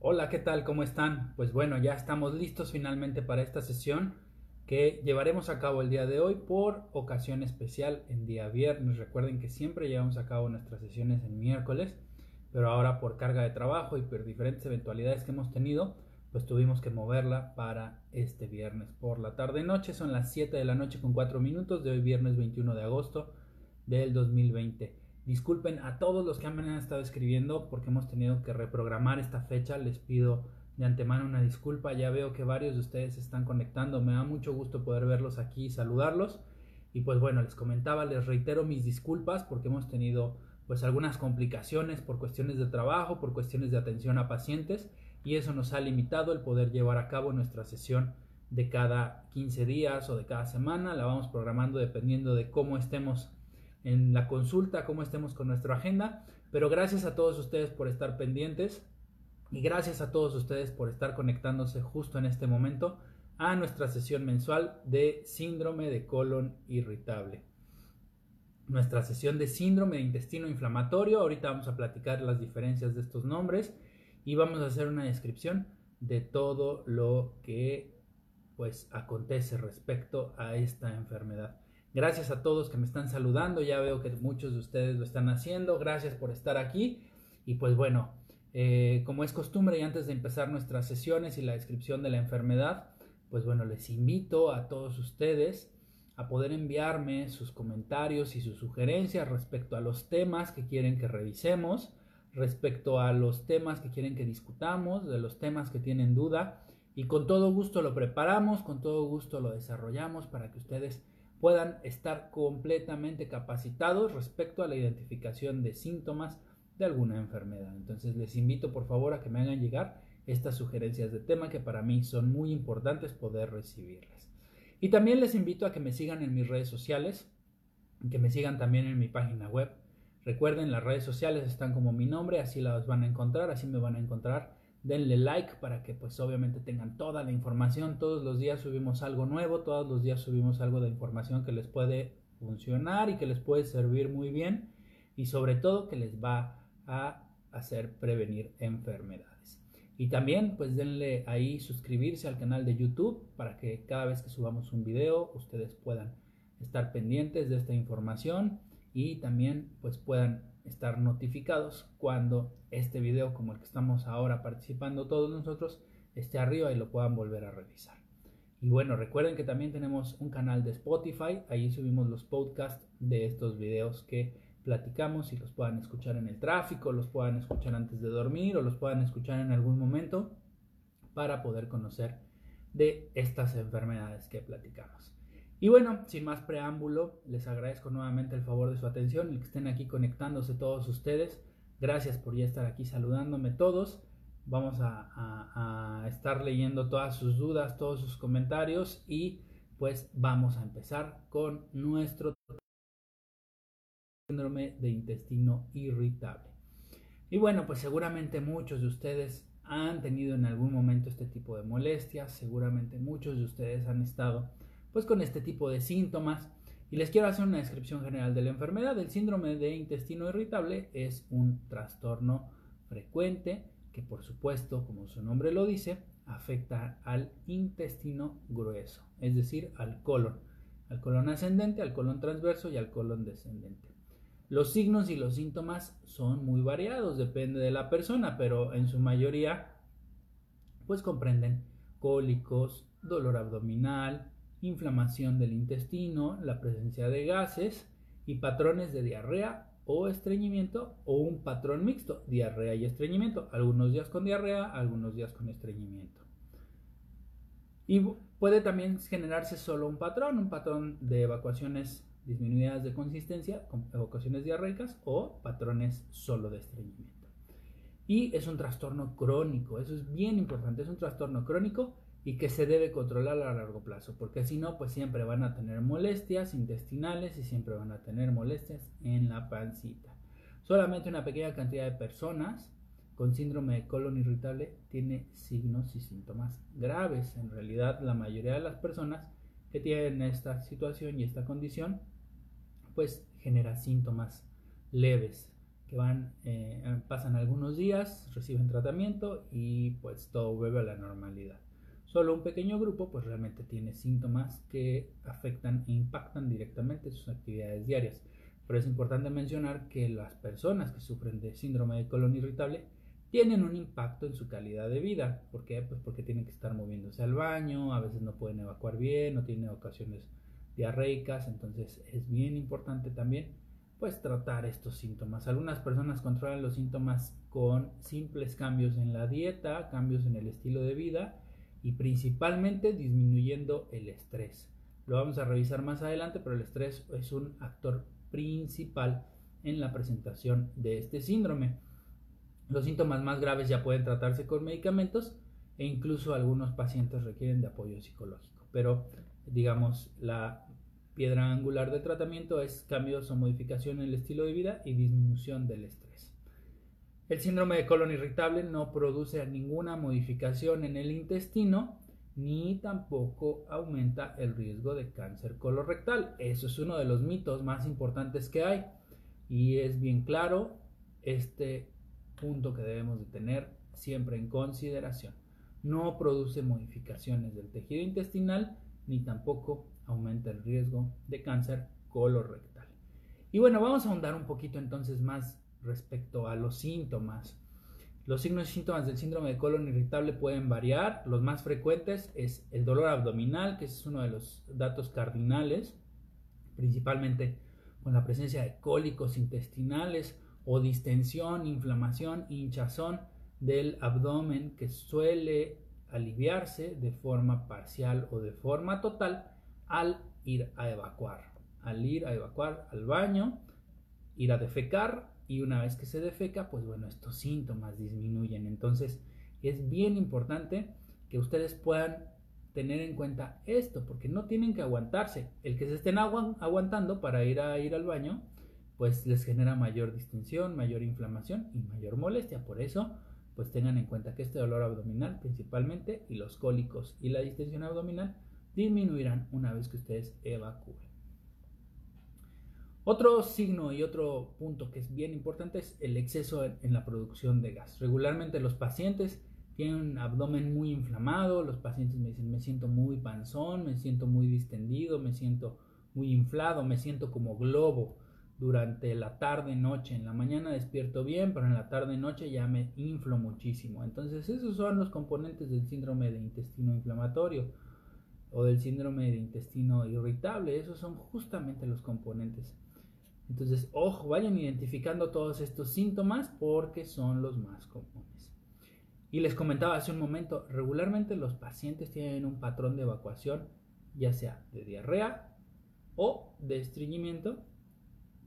Hola, ¿qué tal? ¿Cómo están? Pues bueno, ya estamos listos finalmente para esta sesión que llevaremos a cabo el día de hoy por ocasión especial en día viernes. Recuerden que siempre llevamos a cabo nuestras sesiones en miércoles, pero ahora por carga de trabajo y por diferentes eventualidades que hemos tenido, pues tuvimos que moverla para este viernes por la tarde noche. Son las 7 de la noche con 4 minutos de hoy viernes 21 de agosto del 2020. Disculpen a todos los que han estado escribiendo porque hemos tenido que reprogramar esta fecha. Les pido de antemano una disculpa. Ya veo que varios de ustedes se están conectando. Me da mucho gusto poder verlos aquí y saludarlos. Y pues bueno, les comentaba, les reitero mis disculpas porque hemos tenido pues algunas complicaciones por cuestiones de trabajo, por cuestiones de atención a pacientes y eso nos ha limitado el poder llevar a cabo nuestra sesión de cada 15 días o de cada semana. La vamos programando dependiendo de cómo estemos en la consulta, cómo estemos con nuestra agenda. Pero gracias a todos ustedes por estar pendientes y gracias a todos ustedes por estar conectándose justo en este momento a nuestra sesión mensual de síndrome de colon irritable. Nuestra sesión de síndrome de intestino inflamatorio, ahorita vamos a platicar las diferencias de estos nombres y vamos a hacer una descripción de todo lo que pues acontece respecto a esta enfermedad. Gracias a todos que me están saludando. Ya veo que muchos de ustedes lo están haciendo. Gracias por estar aquí. Y pues bueno, eh, como es costumbre y antes de empezar nuestras sesiones y la descripción de la enfermedad, pues bueno, les invito a todos ustedes a poder enviarme sus comentarios y sus sugerencias respecto a los temas que quieren que revisemos, respecto a los temas que quieren que discutamos, de los temas que tienen duda. Y con todo gusto lo preparamos, con todo gusto lo desarrollamos para que ustedes puedan estar completamente capacitados respecto a la identificación de síntomas de alguna enfermedad. Entonces les invito por favor a que me hagan llegar estas sugerencias de tema que para mí son muy importantes poder recibirlas. Y también les invito a que me sigan en mis redes sociales, que me sigan también en mi página web. Recuerden, las redes sociales están como mi nombre, así las van a encontrar, así me van a encontrar denle like para que pues obviamente tengan toda la información. Todos los días subimos algo nuevo, todos los días subimos algo de información que les puede funcionar y que les puede servir muy bien y sobre todo que les va a hacer prevenir enfermedades. Y también pues denle ahí suscribirse al canal de YouTube para que cada vez que subamos un video ustedes puedan estar pendientes de esta información y también pues puedan estar notificados cuando este video como el que estamos ahora participando todos nosotros esté arriba y lo puedan volver a revisar. Y bueno, recuerden que también tenemos un canal de Spotify, ahí subimos los podcasts de estos videos que platicamos y los puedan escuchar en el tráfico, los puedan escuchar antes de dormir o los puedan escuchar en algún momento para poder conocer de estas enfermedades que platicamos. Y bueno, sin más preámbulo, les agradezco nuevamente el favor de su atención, y que estén aquí conectándose todos ustedes. Gracias por ya estar aquí saludándome todos. Vamos a, a estar leyendo todas sus dudas, todos sus comentarios y pues vamos a empezar con nuestro síndrome de intestino irritable. Y bueno, pues seguramente muchos de ustedes han tenido en algún momento este tipo de molestias, seguramente muchos de ustedes han estado pues con este tipo de síntomas. Y les quiero hacer una descripción general de la enfermedad. El síndrome de intestino irritable es un trastorno frecuente que por supuesto, como su nombre lo dice, afecta al intestino grueso, es decir, al colon, al colon ascendente, al colon transverso y al colon descendente. Los signos y los síntomas son muy variados, depende de la persona, pero en su mayoría pues comprenden cólicos, dolor abdominal, inflamación del intestino, la presencia de gases y patrones de diarrea o estreñimiento o un patrón mixto, diarrea y estreñimiento, algunos días con diarrea, algunos días con estreñimiento. Y puede también generarse solo un patrón, un patrón de evacuaciones disminuidas de consistencia, con evacuaciones diarreicas o patrones solo de estreñimiento. Y es un trastorno crónico, eso es bien importante, es un trastorno crónico y que se debe controlar a largo plazo, porque si no, pues siempre van a tener molestias intestinales y siempre van a tener molestias en la pancita. Solamente una pequeña cantidad de personas con síndrome de colon irritable tiene signos y síntomas graves. En realidad, la mayoría de las personas que tienen esta situación y esta condición, pues genera síntomas leves. que van, eh, pasan algunos días, reciben tratamiento y pues todo vuelve a la normalidad. Solo un pequeño grupo pues realmente tiene síntomas que afectan e impactan directamente sus actividades diarias. Pero es importante mencionar que las personas que sufren de síndrome de colon irritable tienen un impacto en su calidad de vida. ¿Por qué? Pues porque tienen que estar moviéndose al baño, a veces no pueden evacuar bien, no tienen ocasiones diarreicas, entonces es bien importante también pues tratar estos síntomas. Algunas personas controlan los síntomas con simples cambios en la dieta, cambios en el estilo de vida y principalmente disminuyendo el estrés. Lo vamos a revisar más adelante, pero el estrés es un actor principal en la presentación de este síndrome. Los síntomas más graves ya pueden tratarse con medicamentos e incluso algunos pacientes requieren de apoyo psicológico. Pero digamos, la piedra angular de tratamiento es cambios o modificación en el estilo de vida y disminución del estrés. El síndrome de colon irritable no produce ninguna modificación en el intestino ni tampoco aumenta el riesgo de cáncer colorectal. Eso es uno de los mitos más importantes que hay y es bien claro este punto que debemos de tener siempre en consideración. No produce modificaciones del tejido intestinal ni tampoco aumenta el riesgo de cáncer colorectal. Y bueno, vamos a ahondar un poquito entonces más respecto a los síntomas. Los signos y síntomas del síndrome de colon irritable pueden variar. Los más frecuentes es el dolor abdominal, que es uno de los datos cardinales, principalmente con la presencia de cólicos intestinales o distensión, inflamación, hinchazón del abdomen que suele aliviarse de forma parcial o de forma total al ir a evacuar. Al ir a evacuar al baño, ir a defecar y una vez que se defeca, pues bueno, estos síntomas disminuyen. Entonces es bien importante que ustedes puedan tener en cuenta esto, porque no tienen que aguantarse. El que se estén aguantando para ir a ir al baño, pues les genera mayor distensión, mayor inflamación y mayor molestia. Por eso, pues tengan en cuenta que este dolor abdominal principalmente y los cólicos y la distensión abdominal disminuirán una vez que ustedes evacúen. Otro signo y otro punto que es bien importante es el exceso en, la producción de gas. Regularmente los pacientes tienen un abdomen muy inflamado, los pacientes me dicen me siento muy panzón, me siento muy distendido, me siento muy inflado, me siento como globo durante la tarde noche. En la mañana despierto bien, pero en la tarde noche ya me inflo muchísimo. Entonces esos son los componentes del síndrome de intestino inflamatorio o del síndrome de intestino irritable. Esos son justamente los componentes entonces, ojo, vayan identificando todos estos síntomas porque son los más comunes. Y les comentaba hace un momento, regularmente los pacientes tienen un patrón de evacuación, ya sea de diarrea o de estreñimiento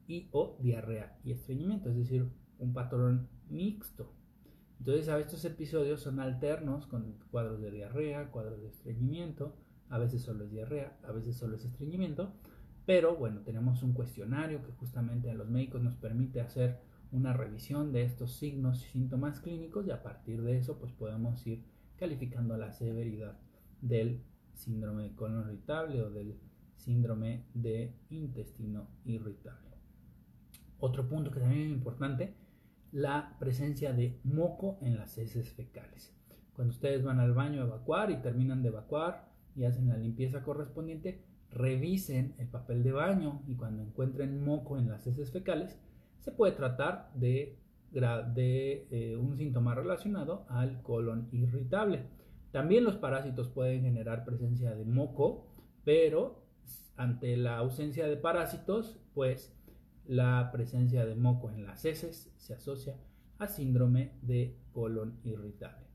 y o diarrea y estreñimiento, es decir, un patrón mixto. Entonces, a estos episodios son alternos con cuadros de diarrea, cuadros de estreñimiento, a veces solo es diarrea, a veces solo es estreñimiento, pero bueno, tenemos un cuestionario que justamente a los médicos nos permite hacer una revisión de estos signos y síntomas clínicos y a partir de eso pues podemos ir calificando la severidad del síndrome de colon irritable o del síndrome de intestino irritable. Otro punto que también es importante, la presencia de moco en las heces fecales. Cuando ustedes van al baño a evacuar y terminan de evacuar y hacen la limpieza correspondiente, revisen el papel de baño y cuando encuentren moco en las heces fecales, se puede tratar de, eh, un síntoma relacionado al colon irritable. También los parásitos pueden generar presencia de moco, pero ante la ausencia de parásitos, pues la presencia de moco en las heces se asocia a síndrome de colon irritable.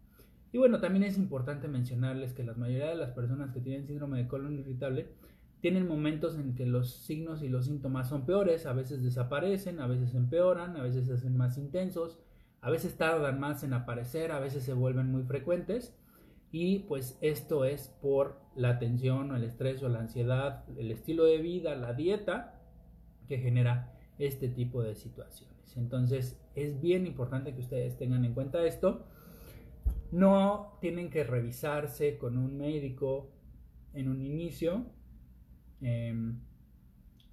Y bueno, también es importante mencionarles que la mayoría de las personas que tienen síndrome de colon irritable tienen momentos en que los signos y los síntomas son peores, a veces desaparecen, a veces empeoran, a veces se hacen más intensos, a veces tardan más en aparecer, a veces se vuelven muy frecuentes y pues esto es por la tensión o el estrés o la ansiedad, el estilo de vida, la dieta que genera este tipo de situaciones. Entonces es bien importante que ustedes tengan en cuenta esto. No tienen que revisarse con un médico en un inicio, Em,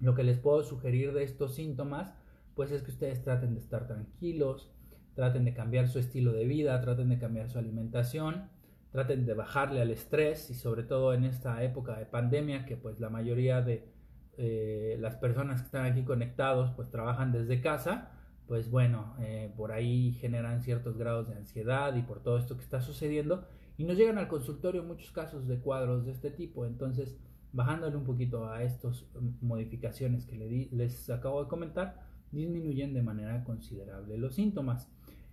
lo que les puedo sugerir de estos síntomas pues es que ustedes traten de estar tranquilos, traten de cambiar su estilo de vida, traten de cambiar su alimentación, traten de bajarle al estrés y sobre todo en esta época de pandemia que pues la mayoría de eh, las personas que están aquí conectados pues trabajan desde casa, pues bueno, eh, por ahí generan ciertos grados de ansiedad y por todo esto que está sucediendo. Y nos llegan al consultorio muchos casos de cuadros de este tipo, entonces bajándole un poquito a estas modificaciones que les acabo de comentar, disminuyen de manera considerable los síntomas.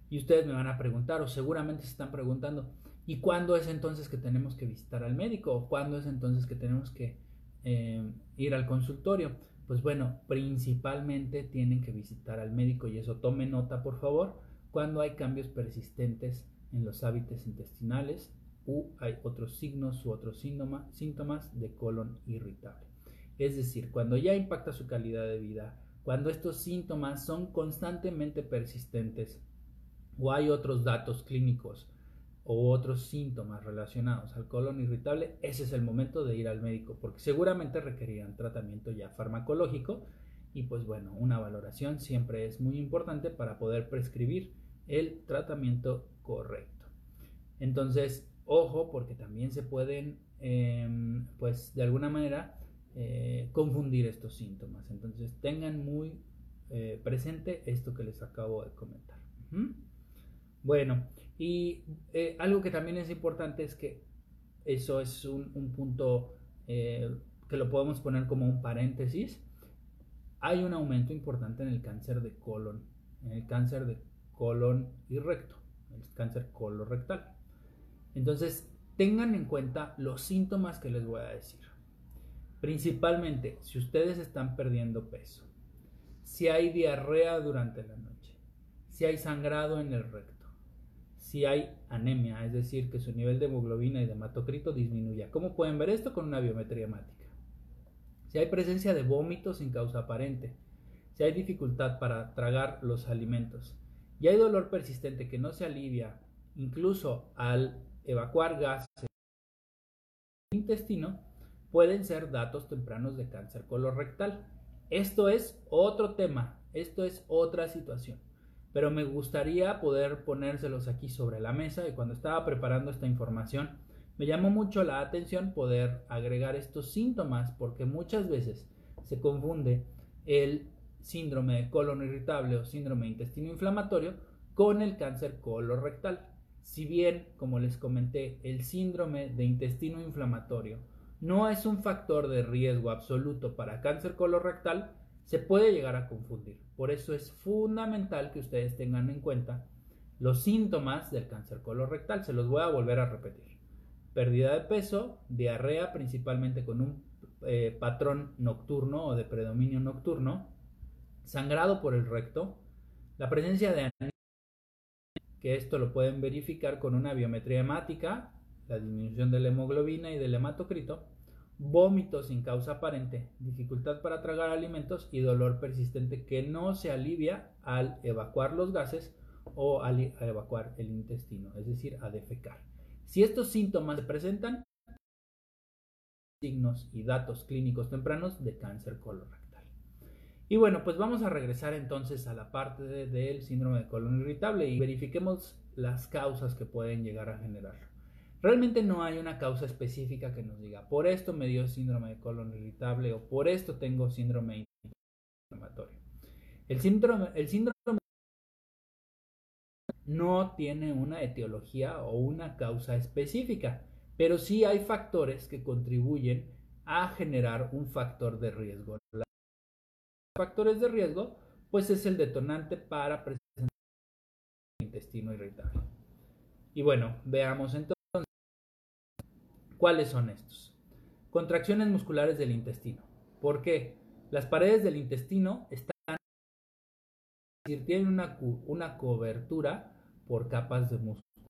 Y ustedes me van a preguntar, o seguramente se están preguntando, ¿y cuándo es entonces que tenemos que visitar al médico? ¿O cuándo es entonces que tenemos que eh, ir al consultorio? Pues bueno, principalmente tienen que visitar al médico y eso tome nota por favor cuando hay cambios persistentes en los hábitos intestinales u hay otros signos u otros síntomas de colon irritable. Es decir, cuando ya impacta su calidad de vida, cuando estos síntomas son constantemente persistentes o hay otros datos clínicos o otros síntomas relacionados al colon irritable, ese es el momento de ir al médico porque seguramente requerirán tratamiento ya farmacológico y pues bueno, una valoración siempre es muy importante para poder prescribir el tratamiento correcto. Entonces, ojo porque también se pueden em, pues de alguna manera eh, confundir estos síntomas. Entonces tengan muy eh, presente esto que les acabo de comentar. Bueno, y eh, algo que también es importante es que eso es un, un punto que lo podemos poner como un paréntesis. Hay un aumento importante en el cáncer de colon, en el cáncer de colon y recto, el cáncer colorectal. Entonces, tengan en cuenta los síntomas que les voy a decir. Principalmente, si ustedes están perdiendo peso, si hay diarrea durante la noche, si hay sangrado en el recto, si hay anemia, es decir, que su nivel de hemoglobina y de hematocrito disminuya. ¿Cómo pueden ver esto? Con una biometría hemática. Si hay presencia de vómitos sin causa aparente, si hay dificultad para tragar los alimentos y hay dolor persistente que no se alivia incluso al evacuar gases del intestino, pueden ser datos tempranos de cáncer colorectal. Esto es otro tema, esto es otra situación. Pero me gustaría poder ponérselos aquí sobre la mesa y cuando estaba preparando esta información me llamó mucho la atención poder agregar estos síntomas porque muchas veces se confunde el síndrome de colon irritable o síndrome de intestino inflamatorio con el cáncer colorectal. Si bien, como les comenté, el síndrome de intestino inflamatorio no es un factor de riesgo absoluto para cáncer colorectal, se puede llegar a confundir. Por eso es fundamental que ustedes tengan en cuenta los síntomas del cáncer colorectal. Se los voy a volver a repetir. Pérdida de peso, diarrea principalmente con un eh, patrón nocturno o de predominio nocturno, sangrado por el recto, la presencia de que esto lo pueden verificar con una biometría hemática, la disminución de la hemoglobina y del hematocrito, vómitos sin causa aparente, dificultad para tragar alimentos y dolor persistente que no se alivia al evacuar los gases o al evacuar el intestino, es decir, a defecar. Si estos síntomas se presentan, signos y datos clínicos tempranos de cáncer colorectal. Y bueno, pues vamos a regresar entonces a la parte del síndrome de colon irritable y verifiquemos las causas que pueden llegar a generarlo. Realmente no hay una causa específica que nos diga, por esto me dio síndrome de colon irritable o por esto tengo síndrome inflamatorio. El síndrome, el síndrome no tiene una etiología o una causa específica, pero sí hay factores que contribuyen a generar un factor de riesgo. Factores de riesgo, pues es el detonante para presentar intestino irritable. Y bueno, veamos entonces. ¿Cuáles son estos? Contracciones musculares del intestino. ¿Por qué? Las paredes del intestino están, tienen una, una cobertura por capas de músculo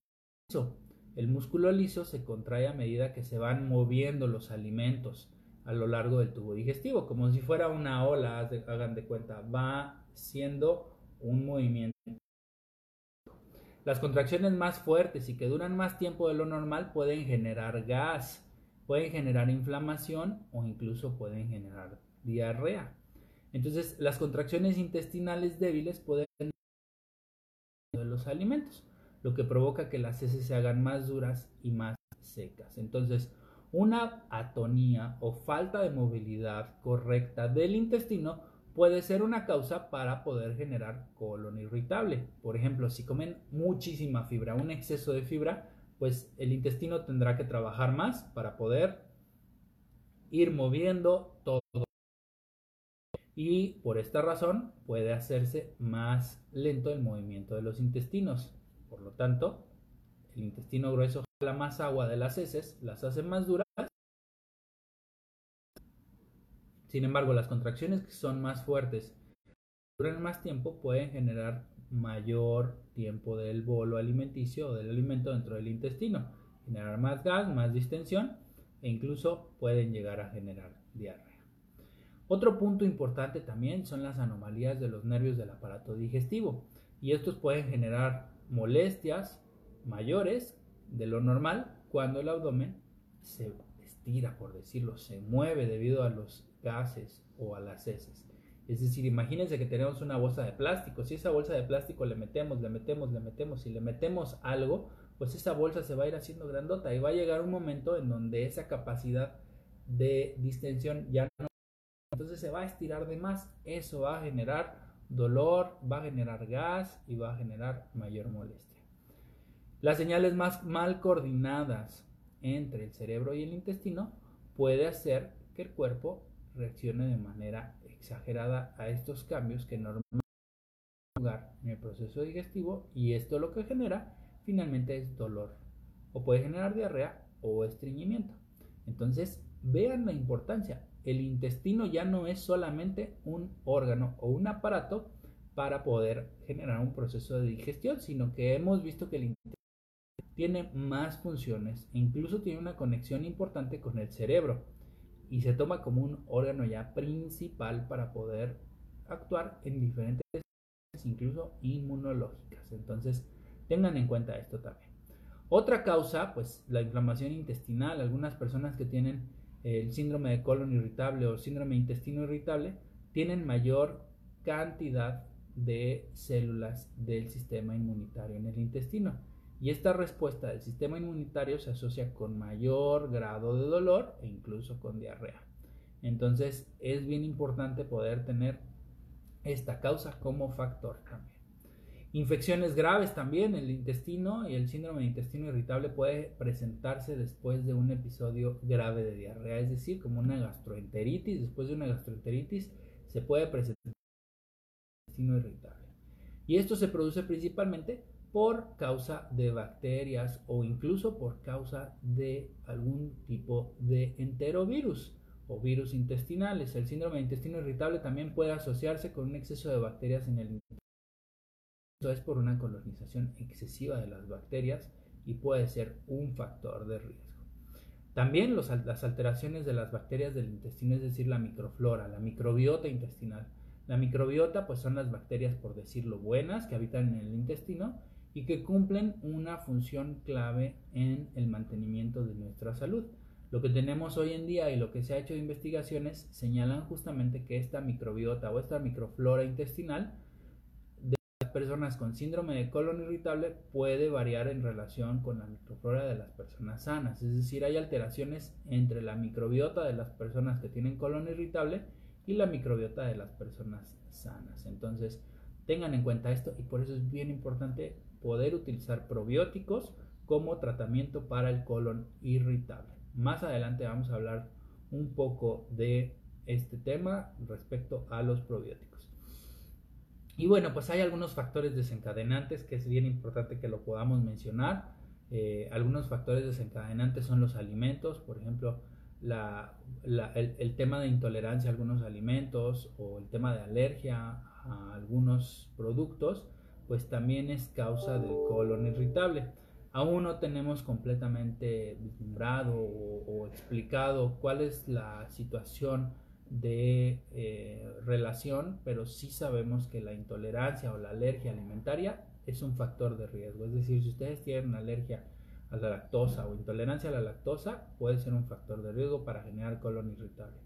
liso. El músculo liso se contrae a medida que se van moviendo los alimentos a lo largo del tubo digestivo, como si fuera una ola, hagan de cuenta, va siendo un movimiento las contracciones más fuertes y que duran más tiempo de lo normal pueden generar gas, pueden generar inflamación o incluso pueden generar diarrea. Entonces, las contracciones intestinales débiles pueden de los alimentos, lo que provoca que las heces se hagan más duras y más secas. Entonces, una atonía o falta de movilidad correcta del intestino puede ser una causa para poder generar colon irritable. Por ejemplo, si comen muchísima fibra, un exceso de fibra, pues el intestino tendrá que trabajar más para poder ir moviendo todo. Y por esta razón puede hacerse más lento el movimiento de los intestinos. Por lo tanto, el intestino grueso jala más agua de las heces, las hace más duras. Sin embargo, las contracciones que son más fuertes, duran más tiempo, pueden generar mayor tiempo del bolo alimenticio o del alimento dentro del intestino, generar más gas, más distensión e incluso pueden llegar a generar diarrea. Otro punto importante también son las anomalías de los nervios del aparato digestivo y estos pueden generar molestias mayores de lo normal cuando el abdomen se estira, por decirlo, se mueve debido a los gases o a las heces. Es decir, imagínense que tenemos una bolsa de plástico. Si esa bolsa de plástico le metemos, le metemos, le metemos y le metemos algo, pues esa bolsa se va a ir haciendo grandota y va a llegar un momento en donde esa capacidad de distensión ya no... Entonces se va a estirar de más. Eso va a generar dolor, va a generar gas y va a generar mayor molestia. Las señales más mal coordinadas entre el cerebro y el intestino puede hacer que el cuerpo reaccione de manera exagerada a estos cambios que normalmente lugar en el proceso digestivo y esto lo que genera finalmente es dolor o puede generar diarrea o estreñimiento. Entonces, vean la importancia. El intestino ya no es solamente un órgano o un aparato para poder generar un proceso de digestión, sino que hemos visto que el intestino tiene más funciones e incluso tiene una conexión importante con el cerebro y se toma como un órgano ya principal para poder actuar en diferentes incluso inmunológicas. Entonces, tengan en cuenta esto también. Otra causa, pues la inflamación intestinal. Algunas personas que tienen el síndrome de colon irritable o síndrome de intestino irritable tienen mayor cantidad de células del sistema inmunitario en el intestino. Y esta respuesta del sistema inmunitario se asocia con mayor grado de dolor e incluso con diarrea. Entonces es bien importante poder tener esta causa como factor también. Infecciones graves también, el intestino y el síndrome de intestino irritable puede presentarse después de un episodio grave de diarrea, es decir, como una gastroenteritis. Después de una gastroenteritis se puede presentar intestino irritable. Y esto se produce principalmente por causa de bacterias o incluso por causa de algún tipo de enterovirus o virus intestinales. El síndrome de intestino irritable también puede asociarse con un exceso de bacterias en el intestino. Esto es por una colonización excesiva de las bacterias y puede ser un factor de riesgo. También las alteraciones de las bacterias del intestino, es decir, la microflora, la microbiota intestinal. La microbiota pues son las bacterias, por decirlo, buenas que habitan en el intestino y que cumplen una función clave en el mantenimiento de nuestra salud. Lo que tenemos hoy en día y lo que se ha hecho de investigaciones señalan justamente que esta microbiota o esta microflora intestinal de las personas con síndrome de colon irritable puede variar en relación con la microflora de las personas sanas. Es decir, hay alteraciones entre la microbiota de las personas que tienen colon irritable y la microbiota de las personas sanas. Entonces, tengan en cuenta esto y por eso es bien importante poder utilizar probióticos como tratamiento para el colon irritable. Más adelante vamos a hablar un poco de este tema respecto a los probióticos. Y bueno, pues hay algunos factores desencadenantes que es bien importante que lo podamos mencionar. Eh, algunos factores desencadenantes son los alimentos, por ejemplo, el, el, tema de intolerancia a algunos alimentos o el tema de alergia a algunos productos pues también es causa del colon irritable. Aún no tenemos completamente vislumbrado o, explicado cuál es la situación de eh, relación, pero sí sabemos que la intolerancia o la alergia alimentaria es un factor de riesgo. Es decir, si ustedes tienen alergia a la lactosa o intolerancia a la lactosa, puede ser un factor de riesgo para generar colon irritable.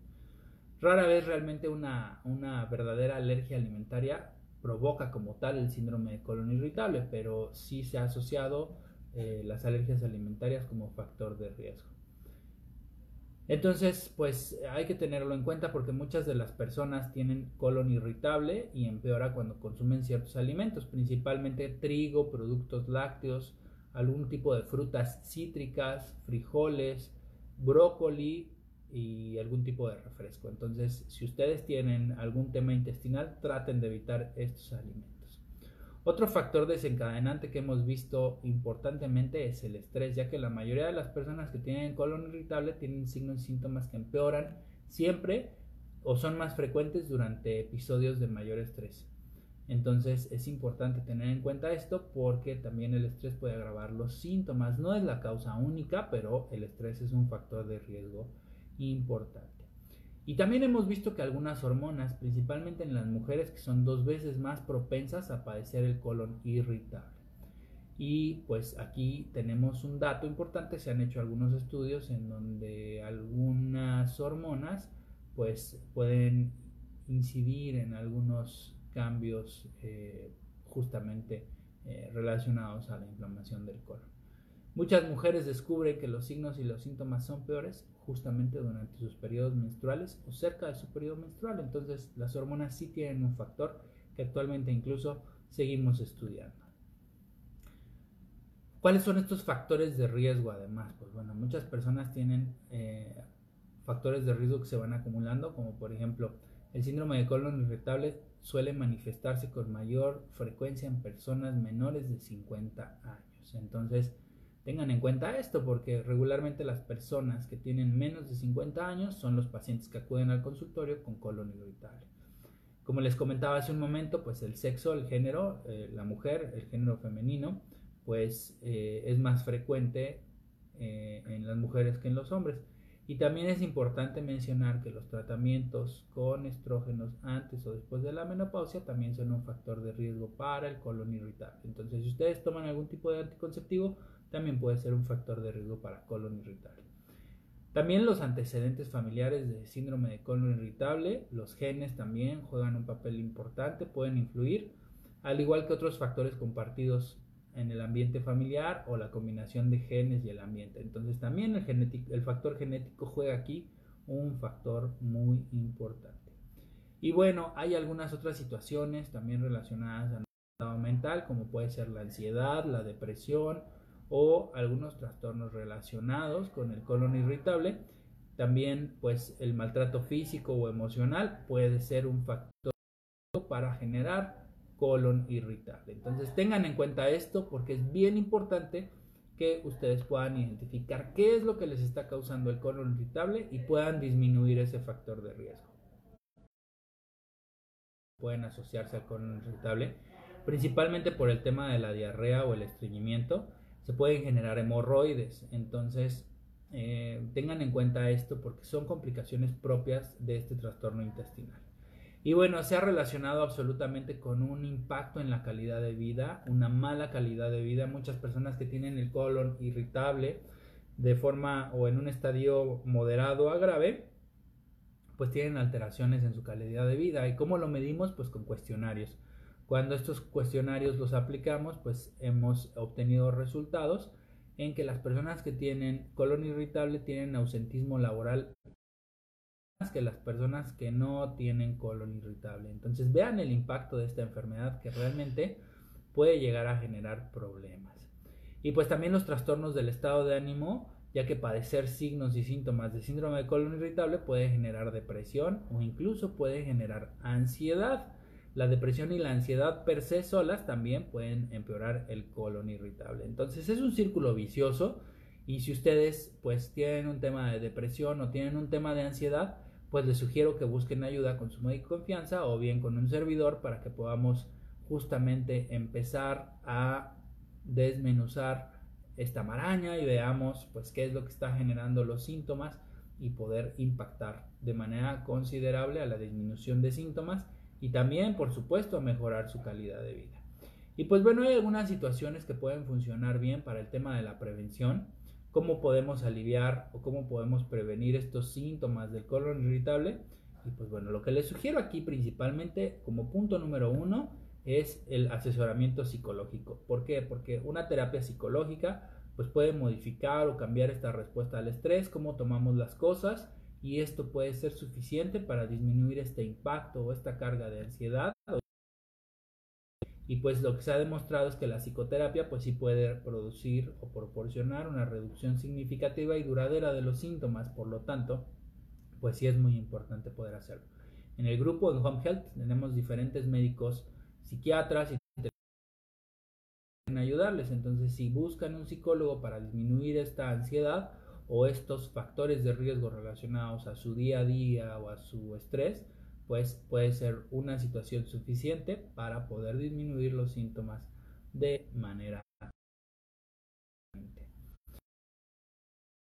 Rara vez realmente una, una verdadera alergia alimentaria provoca como tal el síndrome de colon irritable, pero sí se ha asociado eh, las alergias alimentarias como factor de riesgo. Entonces, pues hay que tenerlo en cuenta porque muchas de las personas tienen colon irritable y empeora cuando consumen ciertos alimentos, principalmente trigo, productos lácteos, algún tipo de frutas cítricas, frijoles, brócoli y algún tipo de refresco. Entonces, si ustedes tienen algún tema intestinal, traten de evitar estos alimentos. Otro factor desencadenante que hemos visto importantemente es el estrés, ya que la mayoría de las personas que tienen colon irritable tienen signos y síntomas que empeoran siempre o son más frecuentes durante episodios de mayor estrés. Entonces es importante tener en cuenta esto porque también el estrés puede agravar los síntomas. No es la causa única, pero el estrés es un factor de riesgo importante. Y también hemos visto que algunas hormonas, principalmente en las mujeres, que son dos veces más propensas a padecer el colon irritable. Y pues aquí tenemos un dato importante, se han hecho algunos estudios en donde algunas hormonas pues pueden incidir en algunos cambios eh, justamente eh, relacionados a la inflamación del colon. Muchas mujeres descubren que los signos y los síntomas son peores justamente durante sus periodos menstruales o cerca de su periodo menstrual. Entonces las hormonas sí tienen un factor que actualmente incluso seguimos estudiando. ¿Cuáles son estos factores de riesgo además? Pues bueno, muchas personas tienen eh, factores de riesgo que se van acumulando, como por ejemplo el síndrome de colon irritable suele manifestarse con mayor frecuencia en personas menores de 50 años. Entonces, Tengan en cuenta esto porque regularmente las personas que tienen menos de 50 años son los pacientes que acuden al consultorio con colon irritable. Como les comentaba hace un momento, pues el sexo, el género, eh, la mujer, el género femenino, pues eh, es más frecuente eh, en las mujeres que en los hombres. Y también es importante mencionar que los tratamientos con estrógenos antes o después de la menopausia también son un factor de riesgo para el colon irritable. Entonces, si ustedes toman algún tipo de anticonceptivo, también puede ser un factor de riesgo para colon irritable. También los antecedentes familiares de síndrome de colon irritable, los genes también juegan un papel importante, pueden influir, al igual que otros factores compartidos en el ambiente familiar o la combinación de genes y el ambiente. Entonces también el, el factor genético juega aquí un factor muy importante. Y bueno, hay algunas otras situaciones también relacionadas al estado mental, como puede ser la ansiedad, la depresión, o algunos trastornos relacionados con el colon irritable. También pues el maltrato físico o emocional puede ser un factor para generar colon irritable. Entonces tengan en cuenta esto porque es bien importante que ustedes puedan identificar qué es lo que les está causando el colon irritable y puedan disminuir ese factor de riesgo. Pueden asociarse al colon irritable principalmente por el tema de la diarrea o el estreñimiento se pueden generar hemorroides. Entonces, eh, tengan en cuenta esto porque son complicaciones propias de este trastorno intestinal. Y bueno, se ha relacionado absolutamente con un impacto en la calidad de vida, una mala calidad de vida. Muchas personas que tienen el colon irritable de forma o en un estadio moderado a grave, pues tienen alteraciones en su calidad de vida. ¿Y cómo lo medimos? Pues con cuestionarios. Cuando estos cuestionarios los aplicamos, pues hemos obtenido resultados en que las personas que tienen colon irritable tienen ausentismo laboral más que las personas que no tienen colon irritable. Entonces vean el impacto de esta enfermedad que realmente puede llegar a generar problemas. Y pues también los trastornos del estado de ánimo, ya que padecer signos y síntomas de síndrome de colon irritable puede generar depresión o incluso puede generar ansiedad. La depresión y la ansiedad per se solas también pueden empeorar el colon irritable. Entonces es un círculo vicioso y si ustedes pues tienen un tema de depresión o tienen un tema de ansiedad, pues les sugiero que busquen ayuda con su médico de confianza o bien con un servidor para que podamos justamente empezar a desmenuzar esta maraña y veamos pues qué es lo que está generando los síntomas y poder impactar de manera considerable a la disminución de síntomas y también, por supuesto, a mejorar su calidad de vida. Y pues bueno, hay algunas situaciones que pueden funcionar bien para el tema de la prevención, cómo podemos aliviar o cómo podemos prevenir estos síntomas del colon irritable. Y pues bueno, lo que les sugiero aquí principalmente como punto número uno es el asesoramiento psicológico. ¿Por qué? Porque una terapia psicológica pues puede modificar o cambiar esta respuesta al estrés, cómo tomamos las cosas y esto puede ser suficiente para disminuir este impacto o esta carga de ansiedad. Y pues lo que se ha demostrado es que la psicoterapia pues sí puede producir o proporcionar una reducción significativa y duradera de los síntomas, por lo tanto, pues sí es muy importante poder hacerlo. En el grupo de Home Health tenemos diferentes médicos, psiquiatras y en ayudarles. Entonces, si buscan un psicólogo para disminuir esta ansiedad o estos factores de riesgo relacionados a su día a día o a su estrés, pues puede ser una situación suficiente para poder disminuir los síntomas de manera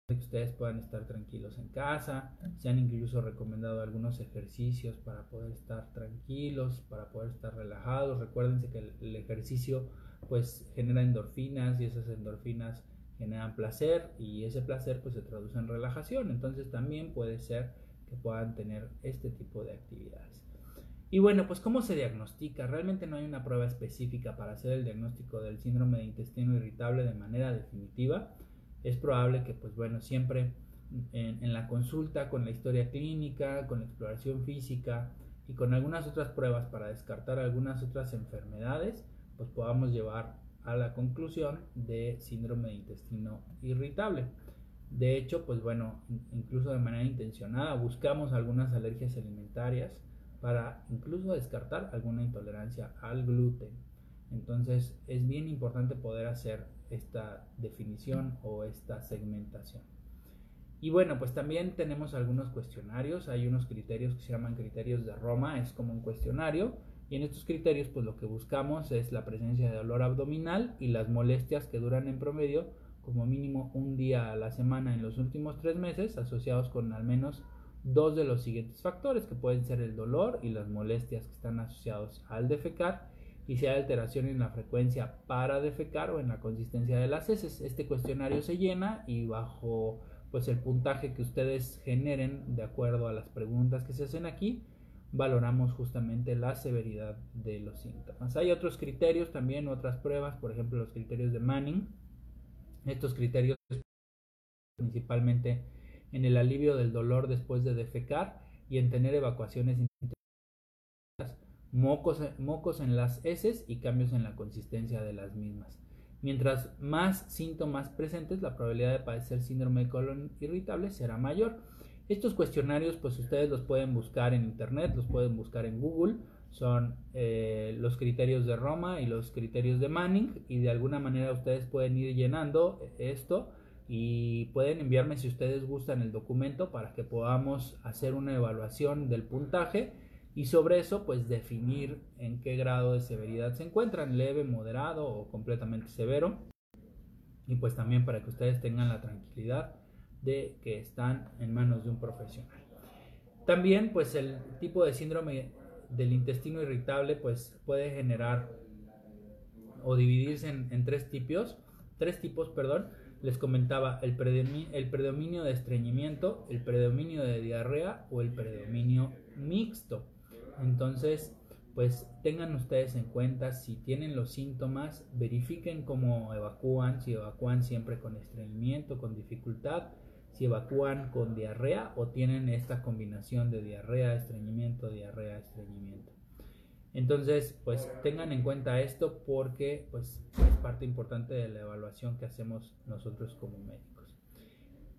que ustedes puedan estar tranquilos en casa. Se han incluso recomendado algunos ejercicios para poder estar tranquilos, para poder estar relajados. Recuérdense que el, ejercicio pues genera endorfinas y esas endorfinas generan placer y ese placer pues se traduce en relajación. Entonces también puede ser que puedan tener este tipo de actividades. Y bueno, pues ¿cómo se diagnostica? Realmente no hay una prueba específica para hacer el diagnóstico del síndrome de intestino irritable de manera definitiva es probable que, pues bueno, siempre en, la consulta con la historia clínica, con la exploración física y con algunas otras pruebas para descartar algunas otras enfermedades, pues podamos llevar a la conclusión de síndrome de intestino irritable. De hecho, pues bueno, incluso de manera intencionada buscamos algunas alergias alimentarias para incluso descartar alguna intolerancia al gluten. Entonces es bien importante poder hacer esta definición o esta segmentación. Y bueno, pues también tenemos algunos cuestionarios, hay unos criterios que se llaman criterios de Roma, es como un cuestionario, y en estos criterios pues lo que buscamos es la presencia de dolor abdominal y las molestias que duran en promedio como mínimo un día a la semana en los últimos tres meses, asociados con al menos dos de los siguientes factores, que pueden ser el dolor y las molestias que están asociados al defecar, y si hay alteración en la frecuencia para defecar o en la consistencia de las heces. Este cuestionario se llena y bajo pues el puntaje que ustedes generen de acuerdo a las preguntas que se hacen aquí, valoramos justamente la severidad de los síntomas. Hay otros criterios también, otras pruebas, por ejemplo los criterios de Manning. Estos criterios principalmente en el alivio del dolor después de defecar y en tener evacuaciones mocos, mocos en las heces y cambios en la consistencia de las mismas. Mientras más síntomas presentes, la probabilidad de padecer síndrome de colon irritable será mayor. Estos cuestionarios, pues ustedes los pueden buscar en internet, los pueden buscar en Google. Son eh, los criterios de Roma y los criterios de Manning y de alguna manera ustedes pueden ir llenando esto y pueden enviarme si ustedes gustan el documento para que podamos hacer una evaluación del puntaje y sobre eso pues definir en qué grado de severidad se encuentran, leve, moderado o completamente severo. Y pues también para que ustedes tengan la tranquilidad de que están en manos de un profesional. También pues el tipo de síndrome del intestino irritable pues puede generar o dividirse en, tres tipos, tres tipos, perdón. Les comentaba el el predominio de estreñimiento, el predominio de diarrea o el predominio mixto. Entonces, pues tengan ustedes en cuenta si tienen los síntomas, verifiquen cómo evacúan, si evacúan siempre con estreñimiento, con dificultad, si evacúan con diarrea o tienen esta combinación de diarrea, estreñimiento, diarrea, estreñimiento. Entonces, pues tengan en cuenta esto porque pues, es parte importante de la evaluación que hacemos nosotros como médicos.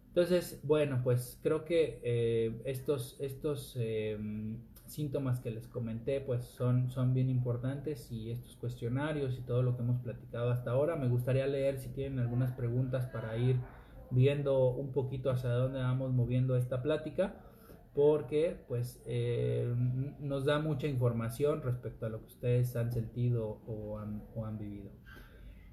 Entonces, bueno, pues creo que eh, estos, estos em, síntomas que les comenté pues son, son bien importantes y estos cuestionarios y todo lo que hemos platicado hasta ahora. Me gustaría leer si tienen algunas preguntas para ir viendo un poquito hacia dónde vamos moviendo esta plática porque pues eh, nos da mucha información respecto a lo que ustedes han sentido o han, vivido.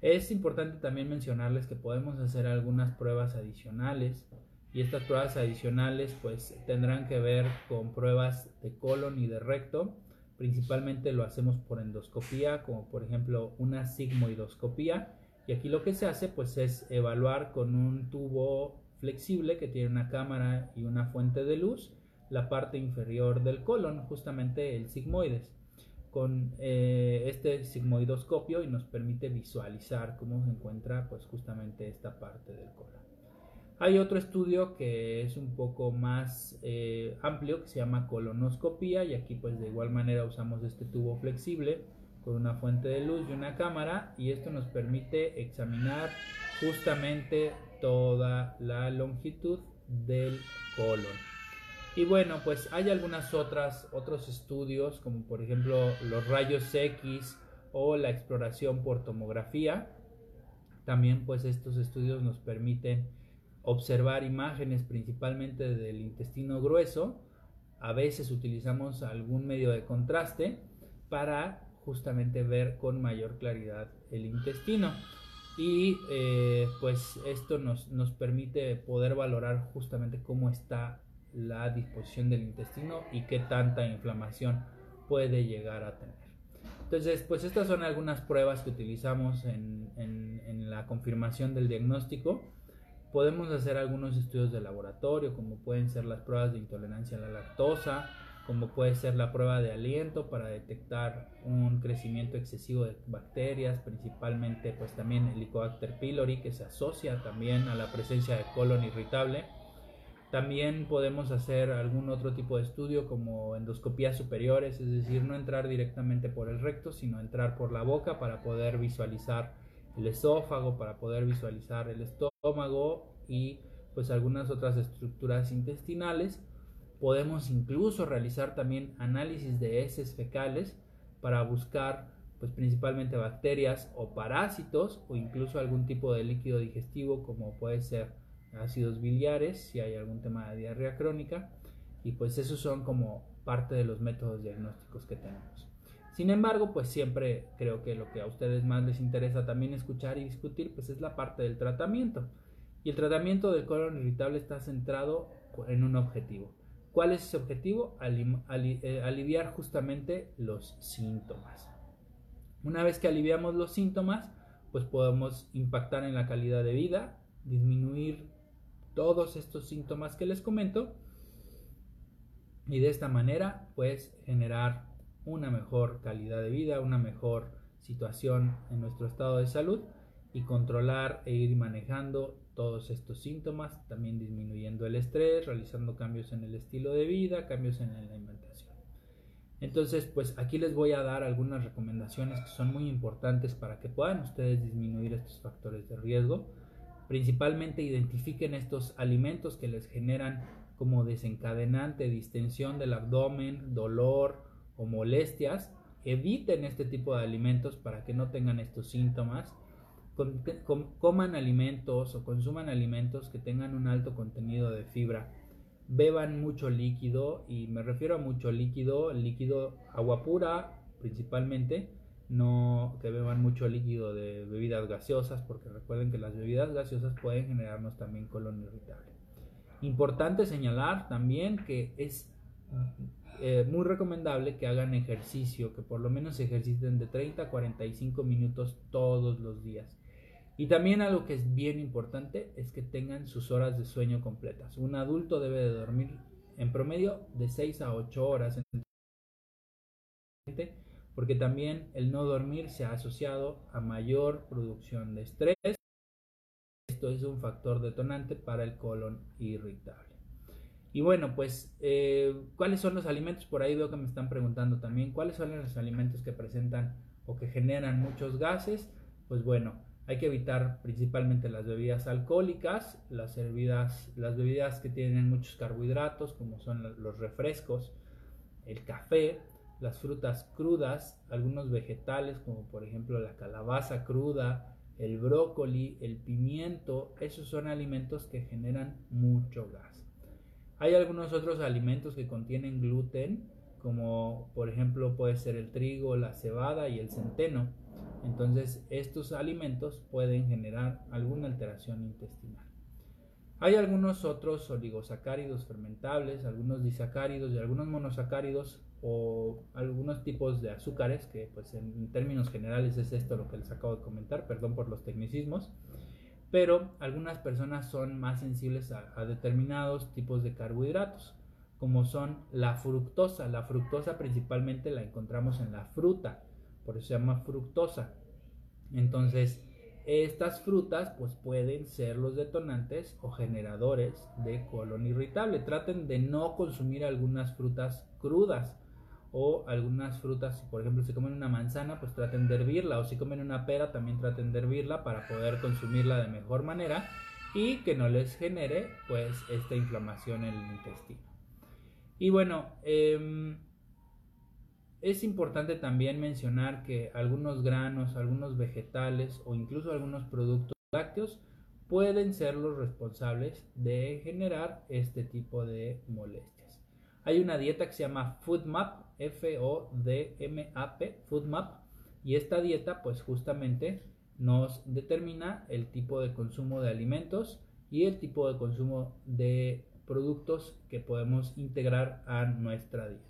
Es importante también mencionarles que podemos hacer algunas pruebas adicionales y estas pruebas adicionales pues tendrán que ver con pruebas de colon y de recto. Principalmente lo hacemos por endoscopía, como por ejemplo una sigmoidoscopía. Y aquí lo que se hace pues es evaluar con un tubo flexible que tiene una cámara y una fuente de luz la parte inferior del colon, justamente el sigmoides, con eh, este sigmoidoscopio y nos permite visualizar cómo se encuentra pues justamente esta parte del colon. Hay otro estudio que es un poco más eh, amplio que se llama colonoscopía y aquí pues de igual manera usamos este tubo flexible con una fuente de luz y una cámara y esto nos permite examinar justamente toda la longitud del colon. Y bueno, pues hay algunas otras otros estudios como por ejemplo los rayos X o la exploración por tomografía. También pues estos estudios nos permiten observar imágenes principalmente del intestino grueso. A veces utilizamos algún medio de contraste para justamente ver con mayor claridad el intestino y eh, pues esto nos, nos permite poder valorar justamente cómo está la disposición del intestino y qué tanta inflamación puede llegar a tener. Entonces, pues estas son algunas pruebas que utilizamos en, en, en, la confirmación del diagnóstico. Podemos hacer algunos estudios de laboratorio, como pueden ser las pruebas de intolerancia a la lactosa, como puede ser la prueba de aliento para detectar un crecimiento excesivo de bacterias, principalmente pues también el Helicobacter pylori que se asocia también a la presencia de colon irritable. También podemos hacer algún otro tipo de estudio como endoscopías superiores, es decir, no entrar directamente por el recto, sino entrar por la boca para poder visualizar el esófago, para poder visualizar el estómago y pues algunas otras estructuras intestinales Podemos incluso realizar también análisis de heces fecales para buscar pues principalmente bacterias o parásitos o incluso algún tipo de líquido digestivo como puede ser ácidos biliares si hay algún tema de diarrea crónica y pues esos son como parte de los métodos diagnósticos que tenemos. Sin embargo, pues siempre creo que lo que a ustedes más les interesa también escuchar y discutir pues es la parte del tratamiento. Y el tratamiento del colon irritable está centrado en un objetivo, ¿Cuál es ese objetivo? Eh, aliviar justamente los síntomas. Una vez que aliviamos los síntomas, pues podemos impactar en la calidad de vida, disminuir todos estos síntomas que les comento y de esta manera pues generar una mejor calidad de vida, una mejor situación en nuestro estado de salud y controlar e ir manejando todos estos síntomas, también disminuyendo el estrés, realizando cambios en el estilo de vida, cambios en la alimentación. Entonces, pues aquí les voy a dar algunas recomendaciones que son muy importantes para que puedan ustedes disminuir estos factores de riesgo. Principalmente identifiquen estos alimentos que les generan como desencadenante distensión del abdomen, dolor o molestias. Eviten este tipo de alimentos para que no tengan estos síntomas coman alimentos o consuman alimentos que tengan un alto contenido de fibra. Beban mucho líquido y me refiero a mucho líquido, líquido agua pura principalmente, no que beban mucho líquido de bebidas gaseosas porque recuerden que las bebidas gaseosas pueden generarnos también colon irritable. Importante señalar también que es eh, muy recomendable que hagan ejercicio, que por lo menos ejerciten de 30 a 45 minutos todos los días. Y también algo que es bien importante es que tengan sus horas de sueño completas. Un adulto debe de dormir en promedio de 6 a 8 horas. Porque también el no dormir se ha asociado a mayor producción de estrés. Esto es un factor detonante para el colon irritable. Y bueno, pues, eh, ¿cuáles son los alimentos? Por ahí veo que me están preguntando también, ¿cuáles son los alimentos que presentan o que generan muchos gases? Pues bueno, hay que evitar principalmente las bebidas alcohólicas, las bebidas, las bebidas que tienen muchos carbohidratos, como son los refrescos, el café, las frutas crudas, algunos vegetales, como por ejemplo la calabaza cruda, el brócoli, el pimiento, esos son alimentos que generan mucho gas. Hay algunos otros alimentos que contienen gluten, como por ejemplo puede ser el trigo, la cebada y el centeno entonces, estos alimentos pueden generar alguna alteración intestinal. Hay algunos otros oligosacáridos fermentables, algunos disacáridos y algunos monosacáridos o algunos tipos de azúcares, que pues en términos generales es esto lo que les acabo de comentar, perdón por los tecnicismos, pero algunas personas son más sensibles a, a determinados tipos de carbohidratos. como son la fructosa. La fructosa principalmente la encontramos en la fruta, por eso se llama fructosa. Entonces, estas frutas pues pueden ser los detonantes o generadores de colon irritable. Traten de no consumir algunas frutas crudas o algunas frutas, por ejemplo, si comen una manzana, pues traten de hervirla o si comen una pera, también traten de hervirla para poder consumirla de mejor manera y que no les genere pues esta inflamación en el intestino. Y bueno, eh, es importante también mencionar que algunos granos, algunos vegetales o incluso algunos productos lácteos pueden ser los responsables de generar este tipo de molestias. Hay una dieta que se llama FoodMap, F-O-D-M-A-P, FoodMap, y esta dieta pues justamente nos determina el tipo de consumo de alimentos y el tipo de consumo de productos que podemos integrar a nuestra dieta.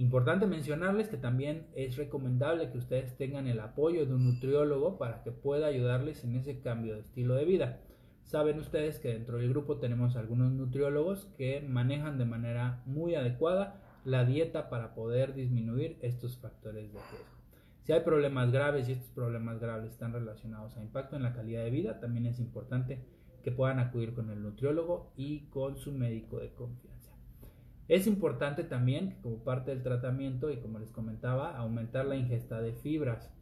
Importante mencionarles que también es recomendable que ustedes tengan el apoyo de un nutriólogo para que pueda ayudarles en ese cambio de estilo de vida. Saben ustedes que dentro del grupo tenemos algunos nutriólogos que manejan de manera muy adecuada la dieta para poder disminuir estos factores de riesgo. Si hay problemas graves y estos problemas graves están relacionados a impacto en la calidad de vida, también es importante que puedan acudir con el nutriólogo y con su médico de confianza. Es importante también como parte del tratamiento y como les comentaba, aumentar la ingesta de fibras.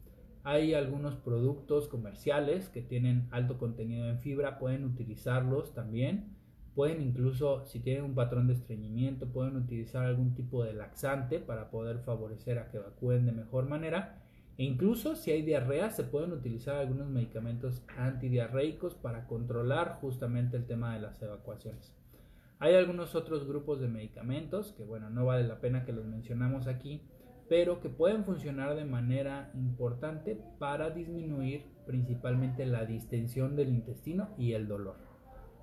Hay algunos productos comerciales que tienen alto contenido en fibra, pueden utilizarlos también. Pueden incluso, si tienen un patrón de estreñimiento, pueden utilizar algún tipo de laxante para poder favorecer a que evacúen de mejor manera. E incluso si hay diarrea, se pueden utilizar algunos medicamentos antidiarreicos para controlar justamente el tema de las evacuaciones. Hay algunos otros grupos de medicamentos que, bueno, no vale la pena que los mencionamos aquí, pero que pueden funcionar de manera importante para disminuir principalmente la distensión del intestino y el dolor.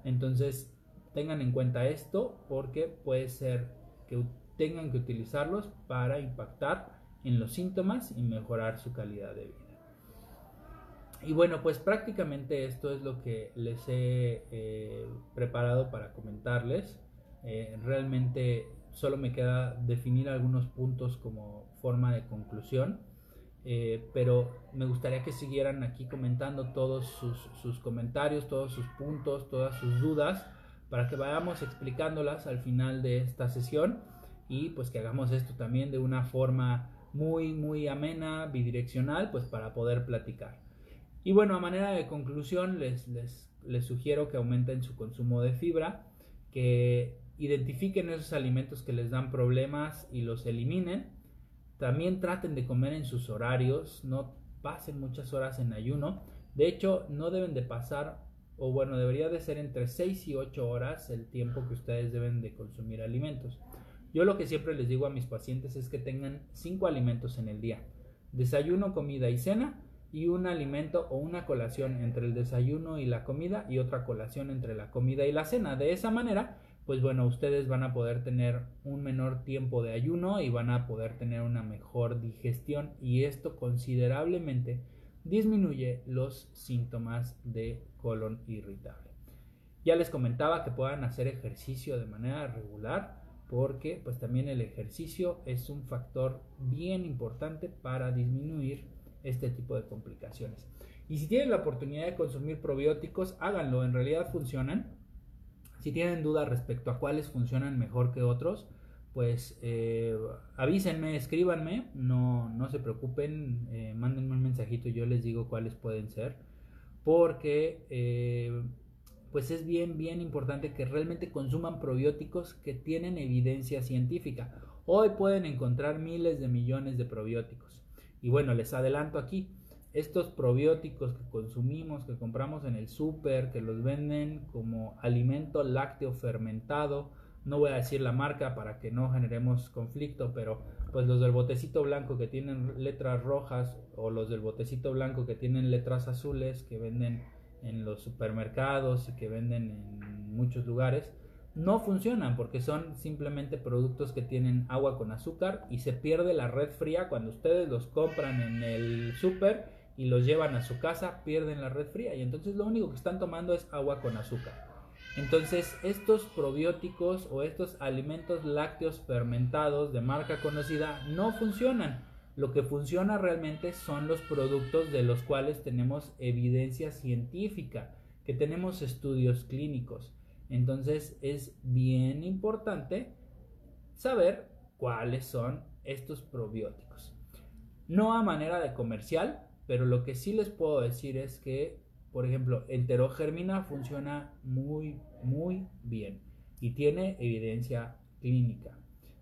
Entonces, tengan en cuenta esto porque puede ser que tengan que utilizarlos para impactar en los síntomas y mejorar su calidad de vida. Y bueno, pues prácticamente esto es lo que les he eh, preparado para comentarles. Eh, realmente solo me queda definir algunos puntos como forma de conclusión. Eh, pero me gustaría que siguieran aquí comentando todos sus, sus, comentarios, todos sus puntos, todas sus dudas, para que vayamos explicándolas al final de esta sesión y pues que hagamos esto también de una forma muy, muy amena, bidireccional, pues para poder platicar. Y bueno, a manera de conclusión, les, les, sugiero que aumenten su consumo de fibra, que identifiquen esos alimentos que les dan problemas y los eliminen. También traten de comer en sus horarios, no pasen muchas horas en ayuno. De hecho, no deben de pasar, o bueno, debería de ser entre 6 y 8 horas el tiempo que ustedes deben de consumir alimentos. Yo lo que siempre les digo a mis pacientes es que tengan 5 alimentos en el día. Desayuno, comida y cena y un alimento o una colación entre el desayuno y la comida y otra colación entre la comida y la cena. De esa manera, pues bueno, ustedes van a poder tener un menor tiempo de ayuno y van a poder tener una mejor digestión y esto considerablemente disminuye los síntomas de colon irritable. Ya les comentaba que puedan hacer ejercicio de manera regular porque pues también el ejercicio es un factor bien importante para disminuir este tipo de complicaciones. Y si tienen la oportunidad de consumir probióticos, háganlo, en realidad funcionan. Si tienen dudas respecto a cuáles funcionan mejor que otros, pues eh, avísenme, escríbanme, no, no se preocupen, eh, mándenme un mensajito y yo les digo cuáles pueden ser, porque eh, pues es bien, bien importante que realmente consuman probióticos que tienen evidencia científica. Hoy pueden encontrar miles de millones de probióticos. Y bueno, les adelanto aquí, estos probióticos que consumimos, que compramos en el súper, que los venden como alimento lácteo fermentado, no voy a decir la marca para que no generemos conflicto, pero pues los del botecito blanco que tienen letras rojas o los del botecito blanco que tienen letras azules que venden en los supermercados y que venden en muchos lugares, no funcionan porque son simplemente productos que tienen agua con azúcar y se pierde la red fría cuando ustedes los compran en el súper y los llevan a su casa, pierden la red fría y entonces lo único que están tomando es agua con azúcar. Entonces, estos probióticos o estos alimentos lácteos fermentados de marca conocida no funcionan. Lo que funciona realmente son los productos de los cuales tenemos evidencia científica, que tenemos estudios clínicos. Entonces, es bien importante saber cuáles son estos probióticos. No a manera de comercial, pero lo que sí les puedo decir es que por ejemplo, enterogermina funciona muy, muy bien y tiene evidencia clínica.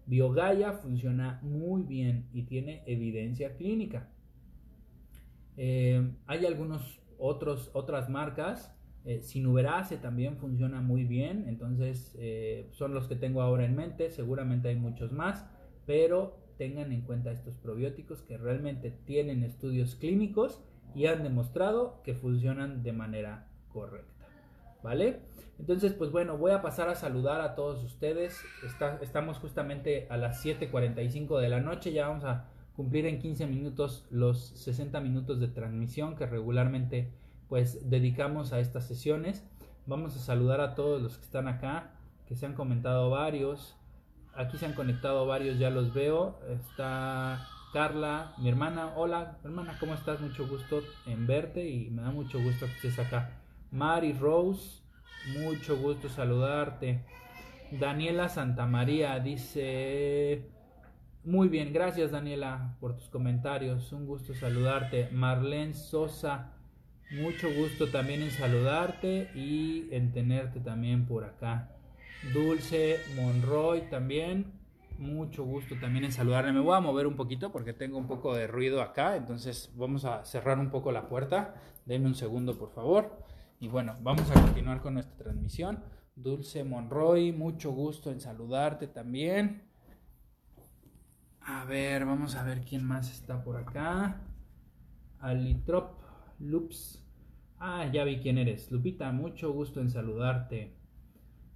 Biogaya funciona muy bien y tiene evidencia clínica. Eh, hay algunos otros, otras marcas. Eh, Sinuberase también funciona muy bien. Entonces eh, son los que tengo ahora en mente. Seguramente hay muchos más. Pero tengan en cuenta estos probióticos que realmente tienen estudios clínicos y han demostrado que funcionan de manera correcta. ¿Vale? Entonces, pues bueno, voy a pasar a saludar a todos ustedes. estamos justamente a las 7.45 de la noche. Ya vamos a cumplir en 15 minutos los 60 minutos de transmisión que regularmente pues dedicamos a estas sesiones. Vamos a saludar a todos los que están acá, que se han comentado varios. Aquí se han conectado varios, ya los veo. Está Carla, mi hermana. Hola, hermana, ¿cómo estás? Mucho gusto en verte y me da mucho gusto que estés acá. Mari Rose, mucho gusto saludarte. Daniela Santamaría dice, muy bien, gracias Daniela por tus comentarios, un gusto saludarte. Marlene Sosa, mucho gusto también en saludarte y en tenerte también por acá. Dulce Monroy también, mucho gusto también en saludarle. Me voy a mover un poquito porque tengo un poco de ruido acá, entonces vamos a cerrar un poco la puerta. Denme un segundo, por favor. Y bueno, vamos a continuar con nuestra transmisión. Dulce Monroy, mucho gusto en saludarte también. A ver, vamos a ver quién más está por acá. Alitrop Loops. Ah, ya vi quién eres. Lupita, mucho gusto en saludarte.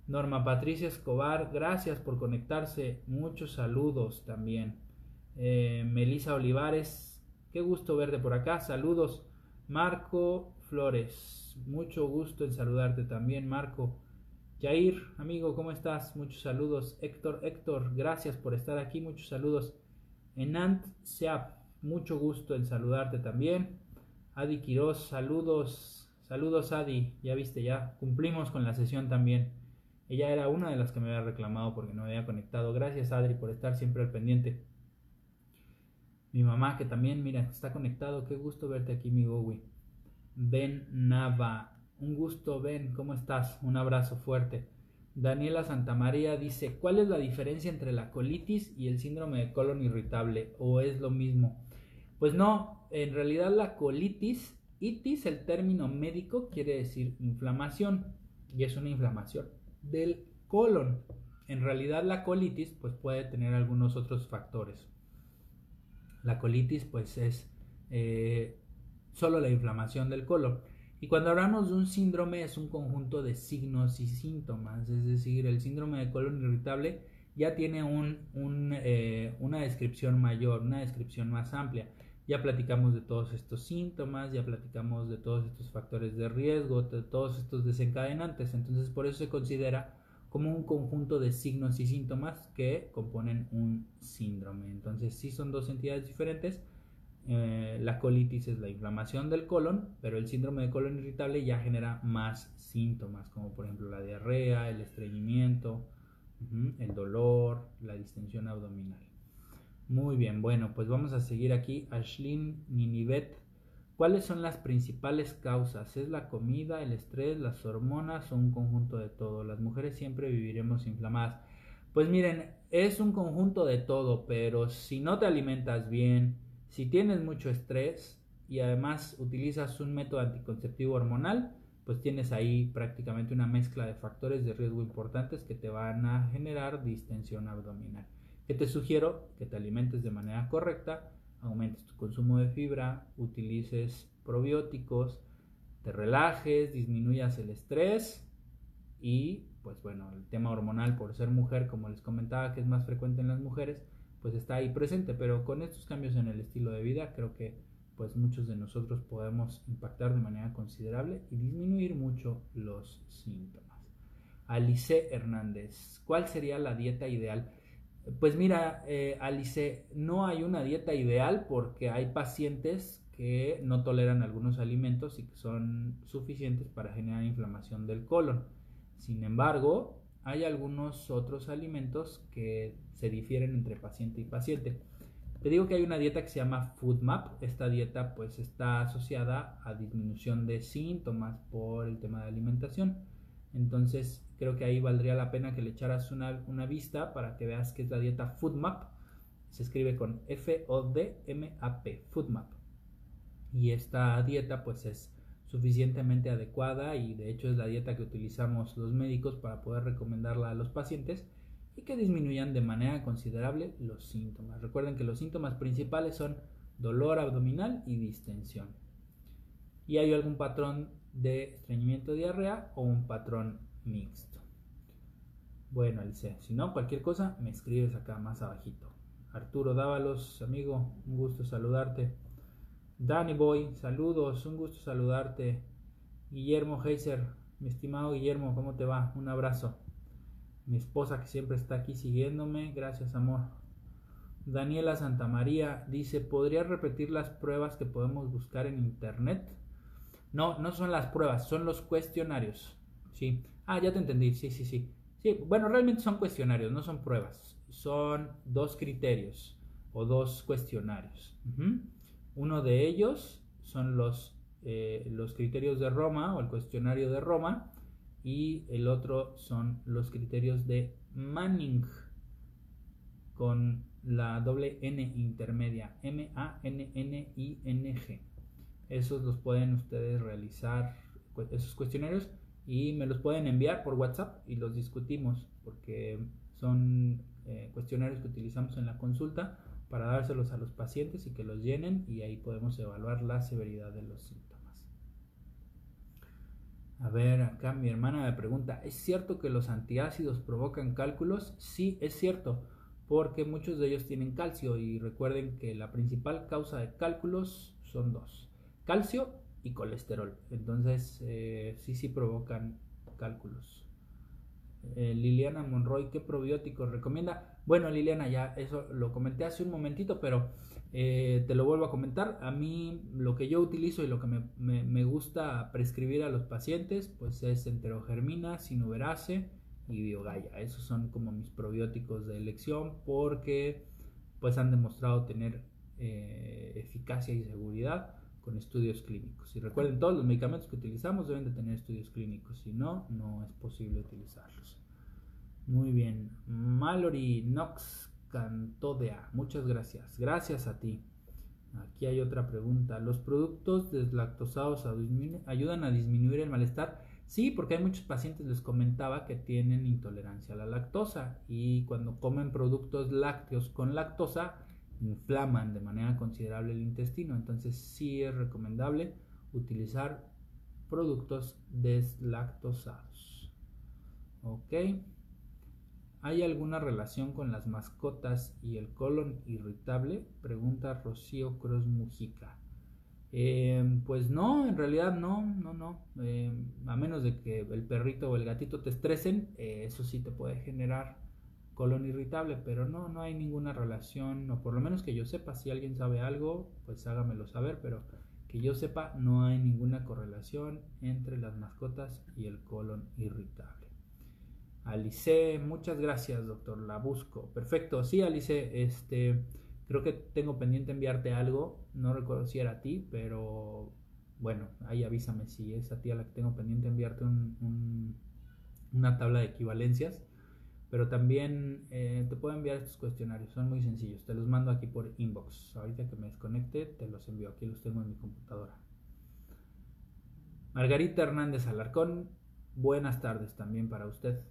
Norma Patricia Escobar, gracias por conectarse. Muchos saludos también. Eh, Melisa Olivares, qué gusto verte por acá. Saludos. Marco Flores, mucho gusto en saludarte también, Marco. Jair, amigo, ¿cómo estás? Muchos saludos. Héctor, Héctor, gracias por estar aquí. Muchos saludos. Enant Seap, mucho gusto en saludarte también. Adi Quiroz, saludos. Saludos, Adi. Ya viste, ya cumplimos con la sesión también. Ella era una de las que me había reclamado porque no me había conectado. Gracias Adri por estar siempre al pendiente. Mi mamá que también, mira, está conectado. Qué gusto verte aquí, mi Gowi. Ben Nava. Un gusto, Ben. ¿Cómo estás? Un abrazo fuerte. Daniela Santamaría dice, ¿cuál es la diferencia entre la colitis y el síndrome de colon irritable? ¿O es lo mismo? Pues no, en realidad la colitis, itis, el término médico, quiere decir inflamación. Y es una inflamación del colon. En realidad la colitis pues puede tener algunos otros factores. La colitis pues es eh, solo la inflamación del colon. Y cuando hablamos de un síndrome es un conjunto de signos y síntomas, es decir, el síndrome de colon irritable ya tiene un, eh, una descripción mayor, una descripción más amplia. Ya platicamos de todos estos síntomas, ya platicamos de todos estos factores de riesgo, de todos estos desencadenantes. Entonces por eso se considera como un conjunto de signos y síntomas que componen un síndrome. Entonces sí son dos entidades diferentes. Eh, la colitis es la inflamación del colon, pero el síndrome de colon irritable ya genera más síntomas, como por ejemplo la diarrea, el estreñimiento, el dolor, la distensión abdominal. Muy bien, bueno, pues vamos a seguir aquí. Ashlyn Ninivet. ¿Cuáles son las principales causas? ¿Es la comida, el estrés, las hormonas o un conjunto de todo? Las mujeres siempre viviremos inflamadas. Pues miren, es un conjunto de todo, pero si no te alimentas bien, si tienes mucho estrés y además utilizas un método anticonceptivo hormonal, pues tienes ahí prácticamente una mezcla de factores de riesgo importantes que te van a generar distensión abdominal que te sugiero que te alimentes de manera correcta, aumentes tu consumo de fibra, utilices probióticos, te relajes, disminuyas el estrés y pues bueno, el tema hormonal por ser mujer, como les comentaba que es más frecuente en las mujeres, pues está ahí presente, pero con estos cambios en el estilo de vida creo que pues muchos de nosotros podemos impactar de manera considerable y disminuir mucho los síntomas. Alice Hernández, ¿cuál sería la dieta ideal? Pues mira, eh, Alice, no hay una dieta ideal porque hay pacientes que no toleran algunos alimentos y que son suficientes para generar inflamación del colon. Sin embargo, hay algunos otros alimentos que se difieren entre paciente y paciente. Te digo que hay una dieta que se llama FoodMap. Esta dieta pues está asociada a disminución de síntomas por el tema de alimentación. Entonces creo que ahí valdría la pena que le echaras una, una vista para que veas que es la dieta FoodMap. Se escribe con F-O-D-M-A-P, FoodMap y esta dieta pues es suficientemente adecuada y de hecho es la dieta que utilizamos los médicos para poder recomendarla a los pacientes y que disminuyan de manera considerable los síntomas. Recuerden que los síntomas principales son dolor abdominal y distensión. Y hay algún patrón de estreñimiento diarrea o un patrón mixto. Bueno, Alice, si no, cualquier cosa me escribes acá más abajito. Arturo Dávalos, amigo, un gusto saludarte. Danny Boy, saludos, un gusto saludarte. Guillermo Heiser, mi estimado Guillermo, ¿cómo te va? Un abrazo. Mi esposa que siempre está aquí siguiéndome, gracias amor. Daniela Santamaría dice, ¿podría repetir las pruebas que podemos buscar en internet? No, no son las pruebas, son los cuestionarios. Sí. Ah, ya te entendí, sí, sí, sí. Sí, bueno, realmente son cuestionarios, no son pruebas. Son dos criterios o dos cuestionarios. Uno de ellos son los, eh, los criterios de Roma o el cuestionario de Roma y el otro son los criterios de Manning con la doble N intermedia, M-A-N-N-I-N-G. Esos los pueden ustedes realizar, esos cuestionarios, y me los pueden enviar por WhatsApp y los discutimos, porque son eh, cuestionarios que utilizamos en la consulta para dárselos a los pacientes y que los llenen y ahí podemos evaluar la severidad de los síntomas. A ver, acá mi hermana me pregunta, ¿es cierto que los antiácidos provocan cálculos? Sí, es cierto, porque muchos de ellos tienen calcio y recuerden que la principal causa de cálculos son dos, calcio y colesterol. Entonces, eh, sí, sí provocan cálculos. Eh, Liliana Monroy, ¿qué probióticos recomienda? Bueno, Liliana, ya eso lo comenté hace un momentito, pero eh, te lo vuelvo a comentar. A mí lo que yo utilizo y lo que me, gusta prescribir a los pacientes, pues es enterogermina, sinuberase y biogaya. Esos son como mis probióticos de elección porque pues han demostrado tener eficacia y seguridad con estudios clínicos. Y recuerden, todos los medicamentos que utilizamos deben de tener estudios clínicos, si no, no es posible utilizarlos. Muy bien. Mallory Knox Cantodea. Muchas gracias. Gracias a ti. Aquí hay otra pregunta. ¿Los productos deslactosados ayudan a disminuir el malestar? Sí, porque hay muchos pacientes, les comentaba, que tienen intolerancia a la lactosa y cuando comen productos lácteos con lactosa, inflaman de manera considerable el intestino. Entonces sí es recomendable utilizar productos deslactosados. ¿Ok? ¿Hay alguna relación con las mascotas y el colon irritable? Pregunta Rocío Cruz Mujica. Em, pues no, en realidad no, no, no. Em, a menos de que el perrito o el gatito te estresen, eh, eso sí te puede generar colon irritable, pero no, no hay ninguna relación, o por lo menos que yo sepa, si alguien sabe algo, pues hágamelo saber, pero que yo sepa, no hay ninguna correlación entre las mascotas y el colon irritable. Alice, muchas gracias, doctor. La busco. Perfecto. Sí, Alice, este, creo que tengo pendiente enviarte algo. No recuerdo si era a ti, pero bueno, ahí avísame si es a ti a la que tengo pendiente enviarte una tabla de equivalencias. Pero también eh, te puedo enviar estos cuestionarios, son muy sencillos. Te los mando aquí por inbox. Ahorita que me desconecte, te los envío. Aquí los tengo en mi computadora. Margarita Hernández Alarcón, buenas tardes también para usted.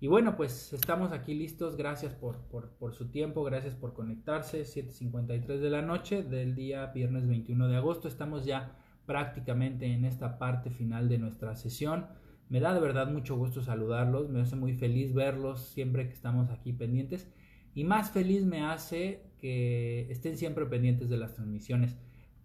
Y bueno, pues estamos aquí listos. Gracias por, su tiempo, gracias por conectarse. 7.53 de la noche del día viernes 21 de agosto. Estamos ya prácticamente en esta parte final de nuestra sesión. Me da de verdad mucho gusto saludarlos, me hace muy feliz verlos siempre que estamos aquí pendientes. Y más feliz me hace que estén siempre pendientes de las transmisiones.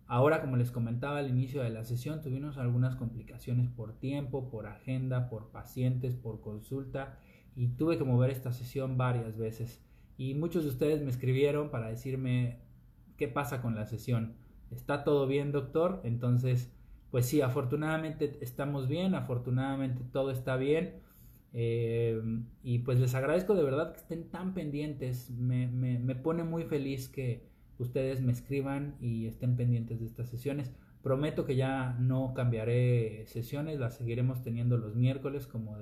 Ahora, como les comentaba al inicio de la sesión, tuvimos algunas complicaciones por tiempo, por agenda, por pacientes, por consulta y tuve que mover esta sesión varias veces. Y muchos de ustedes me escribieron para decirme qué pasa con la sesión. ¿Está todo bien, doctor? Entonces, pues sí, afortunadamente estamos bien, afortunadamente todo está bien. Eh, y pues les agradezco de verdad que estén tan pendientes. Me, me, me pone muy feliz que ustedes me escriban y estén pendientes de estas sesiones. Prometo que ya no cambiaré sesiones, las seguiremos teniendo los miércoles como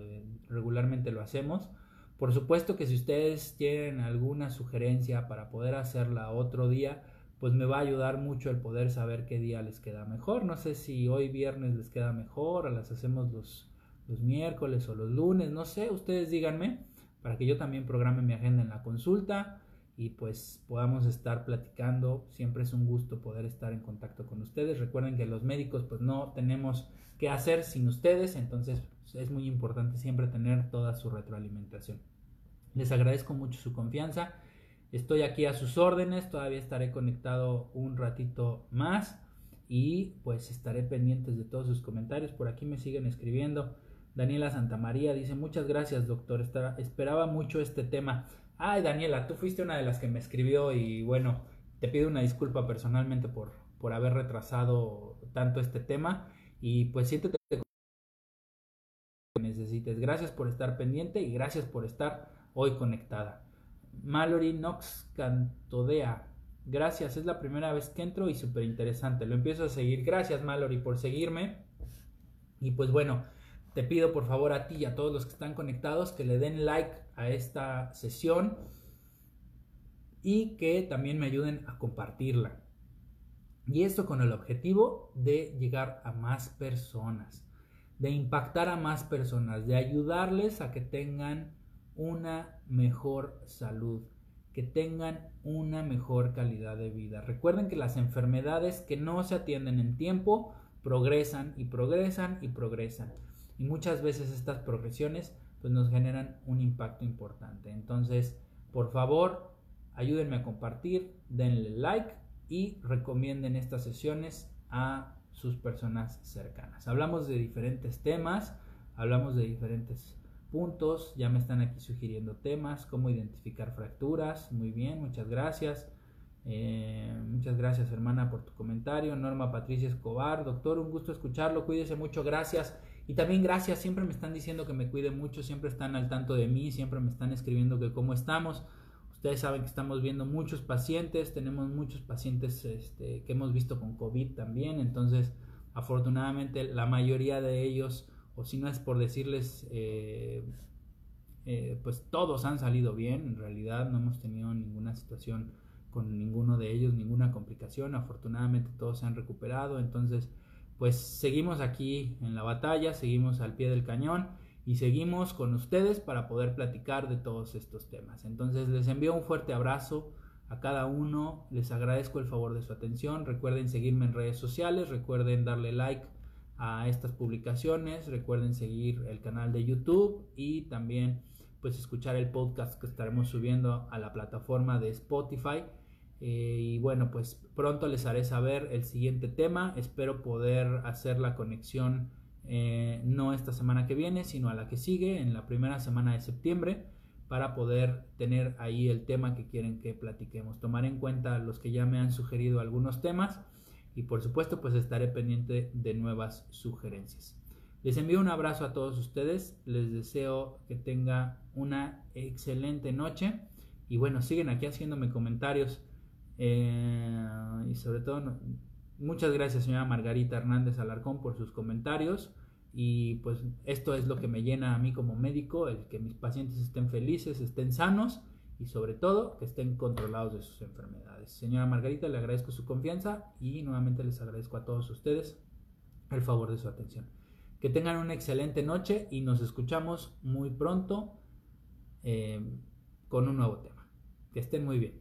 regularmente lo hacemos. Por supuesto que si ustedes tienen alguna sugerencia para poder hacerla otro día, pues me va a ayudar mucho el poder saber qué día les queda mejor. No sé si hoy viernes les queda mejor, o las hacemos los, los miércoles o los lunes, no sé, ustedes díganme para que yo también programe mi agenda en la consulta y pues podamos estar platicando. Siempre es un gusto poder estar en contacto con ustedes. Recuerden que los médicos pues no tenemos que hacer sin ustedes, entonces es muy importante siempre tener toda su retroalimentación. Les agradezco mucho su confianza. Estoy aquí a sus órdenes, todavía estaré conectado un ratito más y pues estaré pendientes de todos sus comentarios. Por aquí me siguen escribiendo. Daniela Santamaría dice muchas gracias doctor, esperaba mucho este tema. Ay, Daniela, tú fuiste una de las que me escribió y bueno, te pido una disculpa personalmente por, por haber retrasado tanto este tema y pues siéntete que necesites. Gracias por estar pendiente y gracias por estar hoy conectada. Mallory Knox Cantodea. Gracias, es la primera vez que entro y súper interesante. Lo empiezo a seguir. Gracias, Mallory, por seguirme. Y pues bueno, te pido por favor a ti y a todos los que están conectados que le den like a esta sesión y que también me ayuden a compartirla. Y esto con el objetivo de llegar a más personas, de impactar a más personas, de ayudarles a que tengan una mejor salud, que tengan una mejor calidad de vida. Recuerden que las enfermedades que no se atienden en tiempo progresan y progresan y progresan. Y muchas veces estas progresiones pues nos generan un impacto importante. Entonces, por favor, ayúdenme a compartir, denle like y recomienden estas sesiones a sus personas cercanas. Hablamos de diferentes temas, hablamos de diferentes puntos, ya me están aquí sugiriendo temas, cómo identificar fracturas, muy bien, muchas gracias. Eh, muchas gracias hermana por tu comentario. Norma Patricia Escobar, doctor, un gusto escucharlo, cuídese mucho, gracias. Y también gracias, siempre me están diciendo que me cuide mucho, siempre están al tanto de mí, siempre me están escribiendo que cómo estamos. Ustedes saben que estamos viendo muchos pacientes, tenemos muchos pacientes este, que hemos visto con COVID también, entonces afortunadamente la mayoría de ellos, o si no es por decirles, eh, eh, pues todos han salido bien, en realidad no hemos tenido ninguna situación con ninguno de ellos, ninguna complicación, afortunadamente todos se han recuperado, entonces pues seguimos aquí en la batalla, seguimos al pie del cañón y seguimos con ustedes para poder platicar de todos estos temas. Entonces les envío un fuerte abrazo a cada uno, les agradezco el favor de su atención, recuerden seguirme en redes sociales, recuerden darle like a estas publicaciones, recuerden seguir el canal de YouTube y también pues escuchar el podcast que estaremos subiendo a la plataforma de Spotify eh, y bueno, pues pronto les haré saber el siguiente tema. Espero poder hacer la conexión eh, no esta semana que viene, sino a la que sigue, en la primera semana de septiembre, para poder tener ahí el tema que quieren que platiquemos. Tomar en cuenta los que ya me han sugerido algunos temas y por supuesto pues estaré pendiente de nuevas sugerencias. Les envío un abrazo a todos ustedes, les deseo que tenga una excelente noche y bueno, siguen aquí haciéndome comentarios eh, y sobre todo, muchas gracias señora Margarita Hernández Alarcón por sus comentarios. Y pues esto es lo que me llena a mí como médico, el que mis pacientes estén felices, estén sanos y sobre todo que estén controlados de sus enfermedades. Señora Margarita, le agradezco su confianza y nuevamente les agradezco a todos ustedes el favor de su atención. Que tengan una excelente noche y nos escuchamos muy pronto eh, con un nuevo tema. Que estén muy bien.